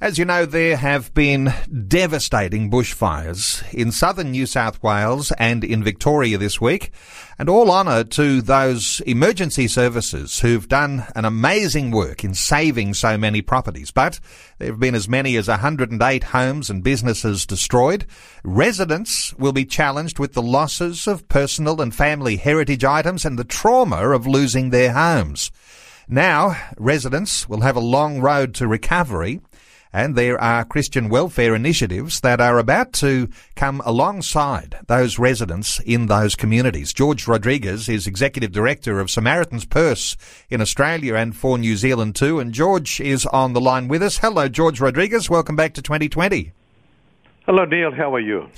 As you know, there have been devastating bushfires in southern New South Wales and in Victoria this week. And all honour to those emergency services who've done an amazing work in saving so many properties. But there have been as many as 108 homes and businesses destroyed. Residents will be challenged with the losses of personal and family heritage items and the trauma of losing their homes. Now, residents will have a long road to recovery and there are Christian welfare initiatives that are about to come alongside those residents in those communities. George Rodriguez is Executive Director of Samaritan's Purse in Australia and for New Zealand too, and George is on the line with us. Hello, George Rodriguez. Welcome back to 2020. Hello, Neil. How are you?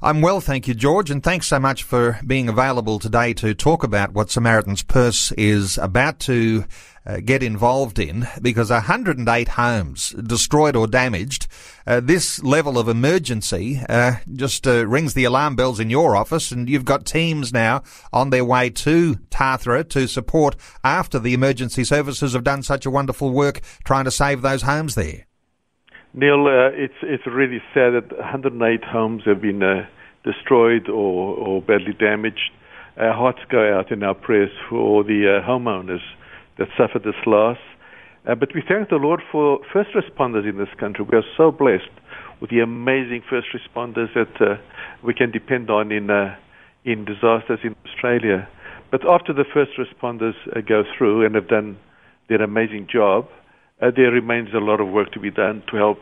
I'm well, thank you, George, and thanks so much for being available today to talk about what Samaritan's Purse is about to uh, get involved in because 108 homes destroyed or damaged. Uh, this level of emergency uh, just uh, rings the alarm bells in your office, and you've got teams now on their way to Tathra to support after the emergency services have done such a wonderful work trying to save those homes there. Neil, uh, it's it's really sad that 108 homes have been uh, destroyed or, or badly damaged. Our hearts go out in our prayers for the homeowners that suffered this loss. Uh, but we thank the Lord for first responders in this country. We are so blessed with the amazing first responders that uh, we can depend on in uh, in disasters in Australia. But after the first responders go through and have done their amazing job, uh, there remains a lot of work to be done to help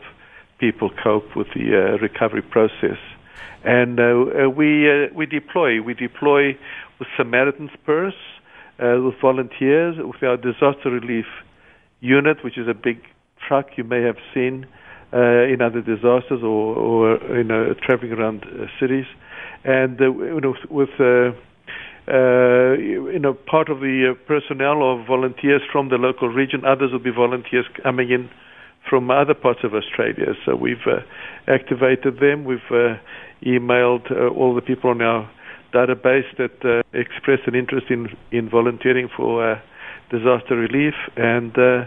people cope with the uh, recovery process. And uh, uh we uh, we deploy we deploy with Samaritan's Purse, uh, with volunteers, with our disaster relief unit, which is a big truck you may have seen in other disasters or, or you know traveling around cities, and you know with uh, you know, part of the uh, personnel or volunteers from the local region. Others will be volunteers coming in from other parts of Australia. So we've uh, activated them. We've uh, emailed uh, all the people on our database that uh, expressed an interest in in volunteering for uh, disaster relief, and uh,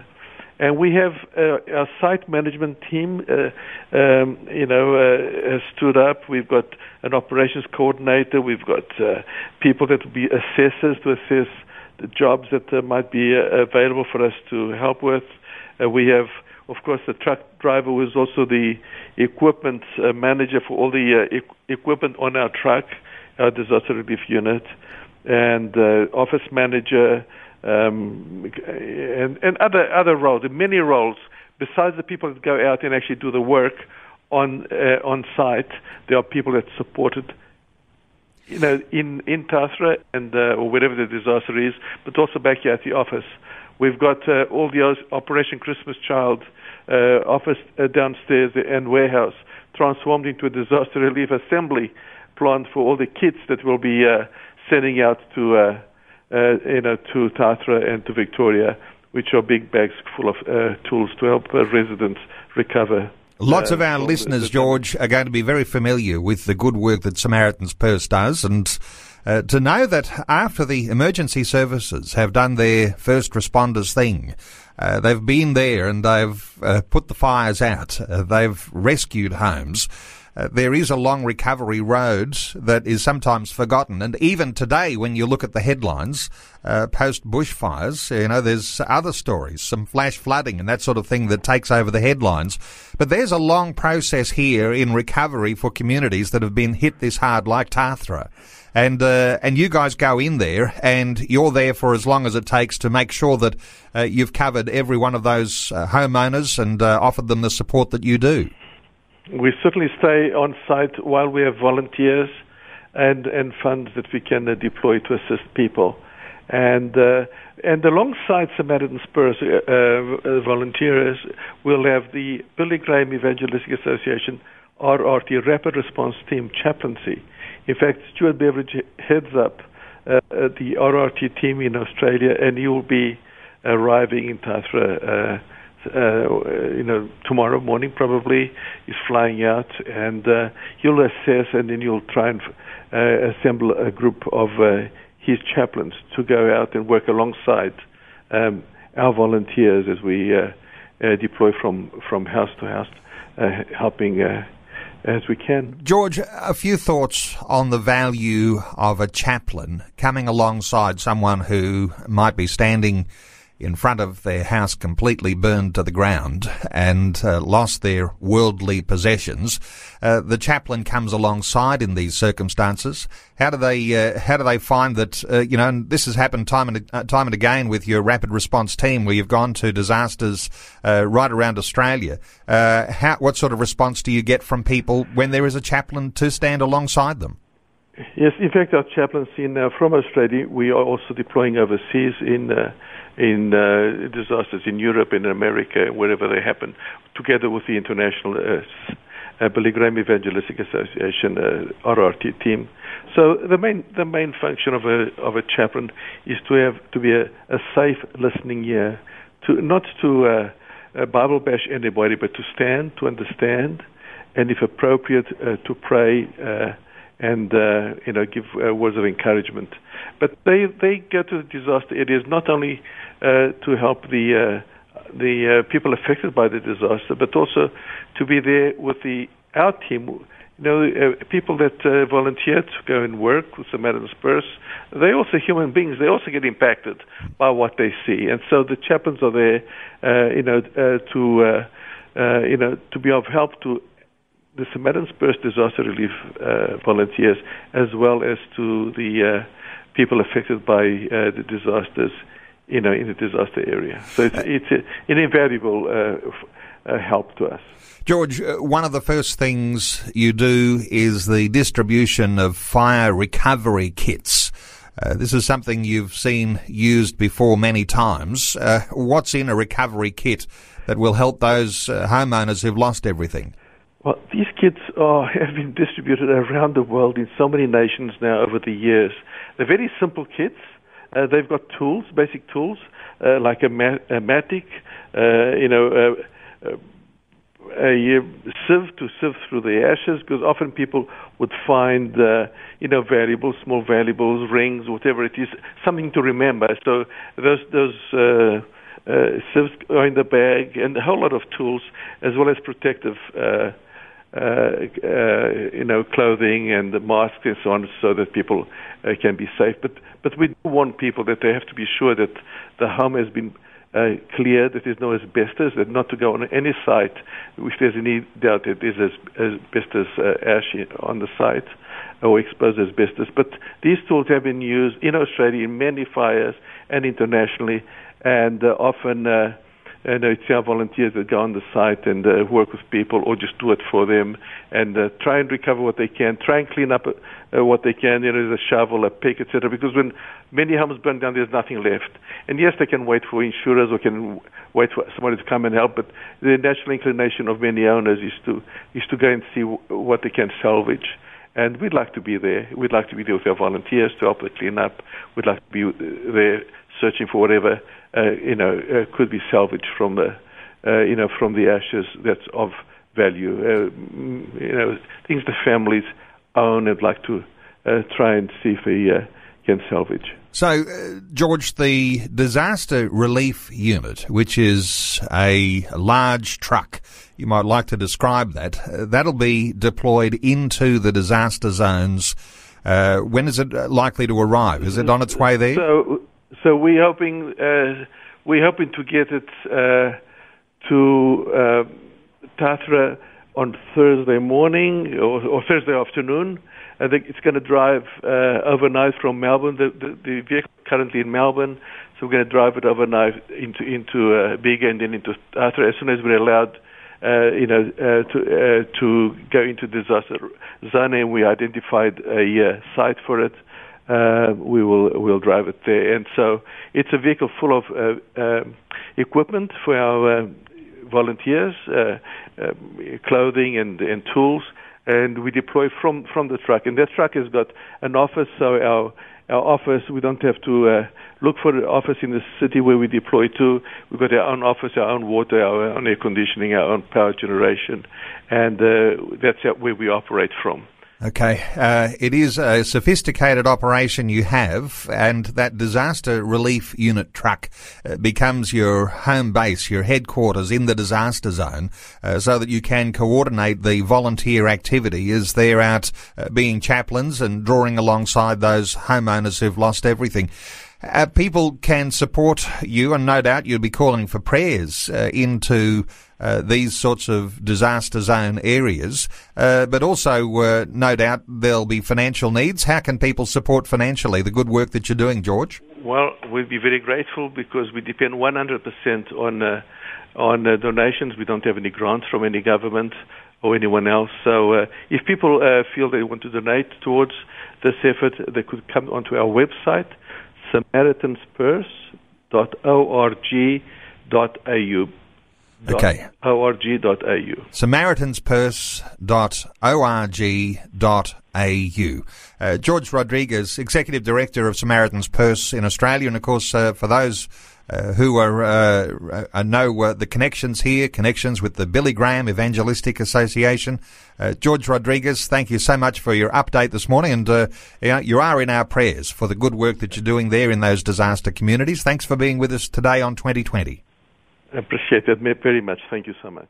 and we have uh, our site management team, uh, um, you know, uh, stood up. We've got an operations coordinator. We've got uh, people that will be assessors to assess the jobs that uh, might be uh, available for us to help with. we have, of course, the truck driver who is also the equipment uh, manager for all the e- equipment on our truck, our disaster relief unit, and office manager um, and, and other other roles, many roles besides the people that go out and actually do the work on uh, on site. There are people that support it, you know, in in Tathra and uh, or wherever the disaster is, but also back here at the office. We've got uh, all the Operation Christmas Child uh, office uh, downstairs and warehouse transformed into a disaster relief assembly plant for all the kits that we'll be uh, sending out to uh, you know, to Tathra and to Victoria, which are big bags full of uh, tools to help uh, residents recover. Lots of our listeners, the, George, are going to be very familiar with the good work that Samaritan's Purse does, and uh, to know that after the emergency services have done their first responders thing, uh, they've been there and they've uh, put the fires out, they've rescued homes. Uh, there is a long recovery road that is sometimes forgotten. And even today, when you look at the headlines, uh, post bushfires, you know, there's other stories, some flash flooding and that sort of thing that takes over the headlines. But there's a long process here in recovery for communities that have been hit this hard, like Tathra. And uh, and you guys go in there, and you're there for as long as it takes to make sure that uh, you've covered every one of those uh, homeowners and uh, offered them the support that you do. We certainly stay on site while we have volunteers and, and funds that we can uh, deploy to assist people. And uh, and alongside Samaritan's Purse uh, uh, volunteers, we'll have the Billy Graham Evangelistic Association RRT Rapid Response Team chaplaincy. In fact, Stuart Beveridge heads up uh, the RRT team in Australia, and he will be arriving in Tathra. Uh, you know, tomorrow morning probably is flying out, and uh, you'll assess, and then you'll try and uh, assemble a group of his chaplains to go out and work alongside um, our volunteers as we uh, uh, deploy from, from house to house, uh, helping uh, as we can. George, a few thoughts on the value of a chaplain coming alongside someone who might be standing in front of their house completely burned to the ground and uh, lost their worldly possessions. Uh, the chaplain comes alongside in these circumstances. How do they uh, how do they find that uh, you know? And this has happened time and uh, time and again with your rapid response team, where you've gone to disasters uh, right around Australia. how what sort of response do you get from people when there is a chaplain to stand alongside them? Yes, in fact, our chaplains in from Australia, we are also deploying overseas in in uh, disasters in Europe, in America, wherever they happen, together with the International uh, uh, Billy Graham Evangelistic Association uh, RRT team. So the main the main function of a of a chaplain is to have to be a, a safe listening ear, to not to uh, Bible bash anybody, but to stand, to understand, and if appropriate, uh, to pray uh, and uh, you know give uh, words of encouragement. But they they go to the disaster areas not only uh, to help the uh, the uh, people affected by the disaster, but also to be there with the our team. You know, uh, people that volunteer to go and work with the Samaritan's Purse, they're also human beings. They also get impacted by what they see, and so the chaplains are there, uh, you know, to you know to be of help to the Samaritan's Purse disaster relief uh, volunteers, as well as to the uh, people affected by uh, the disasters, you know, in the disaster area. So it's, it's a, an invaluable uh, uh, help to us. George, uh, one of the first things you do is the distribution of fire recovery kits. Uh, this is something you've seen used before many times. Uh, what's in a recovery kit that will help those uh, homeowners who've lost everything? Well, these kits are, have been distributed around the world in so many nations now over the years. They're very simple kits. Uh, they've got tools, basic tools, uh, like a, ma- a mattock, uh, you know, uh, uh, a, a sieve to sieve through the ashes, because often people would find, uh, you know, valuables, small valuables, rings, whatever it is, something to remember. So those those uh, uh, sieves are in the bag, and a whole lot of tools, as well as protective. Uh, uh, you know, clothing and the masks and so on, so that people uh, can be safe. But but we do warn people that they have to be sure that the home has been uh, cleared, that there's no asbestos, that not to go on any site if there's any doubt that there's asbestos uh, ash on the site or exposed asbestos. But these tools have been used in Australia in many fires and internationally, and uh, often. Uh, and it's our volunteers that go on the site and uh, work with people or just do it for them and uh, try and recover what they can, try and clean up uh, what they can, you know, there's a shovel, a pick, etc. Because when many homes burn down, there's nothing left. And yes, they can wait for insurers or can wait for somebody to come and help, but the natural inclination of many owners is to, is to go and see w- what they can salvage. And we'd like to be there. We'd like to be there with our volunteers to help them clean up. We'd like to be uh, there searching for whatever uh, you know, uh, could be salvaged from the, uh, you know, from the ashes that's of value. you know, things the families own and like to try and see if they can salvage. So, uh, George, the disaster relief unit, which is a large truck, you might like to describe that, uh, that'll be deployed into the disaster zones. Uh, when is it likely to arrive? Is it on its way there? So, so we're hoping uh, we're hoping to get it uh, to uh, Tathra on Thursday morning or, or Thursday afternoon. I think it's going to drive uh, overnight from Melbourne. The, the, the vehicle currently in Melbourne, so we're going to drive it overnight into into uh, Bega and then into Tathra as soon as we're allowed. Uh, you know, uh, to uh, to go into disaster zone, and we identified a uh, site for it uh, we will we'll drive it there. And so it's a vehicle full of uh, uh, equipment for our uh, volunteers, uh, uh, clothing and, and tools, and we deploy from, from the truck. And that truck has got an office, so our our office we don't have to look for an office in the city where we deploy to. We've got our own office, our own water, our own air conditioning, our own power generation, and that's where we operate from. Okay, uh, it is a sophisticated operation you have, and that disaster relief unit truck uh, becomes your home base, your headquarters in the disaster zone, uh, so that you can coordinate the volunteer activity as they're out uh, being chaplains and drawing alongside those homeowners who've lost everything. Uh, people can support you, and no doubt you'll be calling for prayers uh, into uh, these sorts of disaster zone areas. Uh, but also, uh, no doubt, there'll be financial needs. How can people support financially the good work that you're doing, George? Well, we'd be very grateful because we depend 100% on uh, on donations. We don't have any grants from any government or anyone else. So, if people feel they want to donate towards this effort, they could come onto our website SamaritansPurse.org.au. Okay. org.au. SamaritansPurse.org.au. Uh, George Rodriguez, Executive Director of Samaritan's Purse in Australia, and of course, uh, for those uh, who are uh, uh, know uh, the connections here, connections with the Billy Graham Evangelistic Association. Uh, George Rodriguez, thank you so much for your update this morning, and uh, you are in our prayers for the good work that you're doing there in those disaster communities. Thanks for being with us today on 2020. I appreciate that very much. Thank you so much.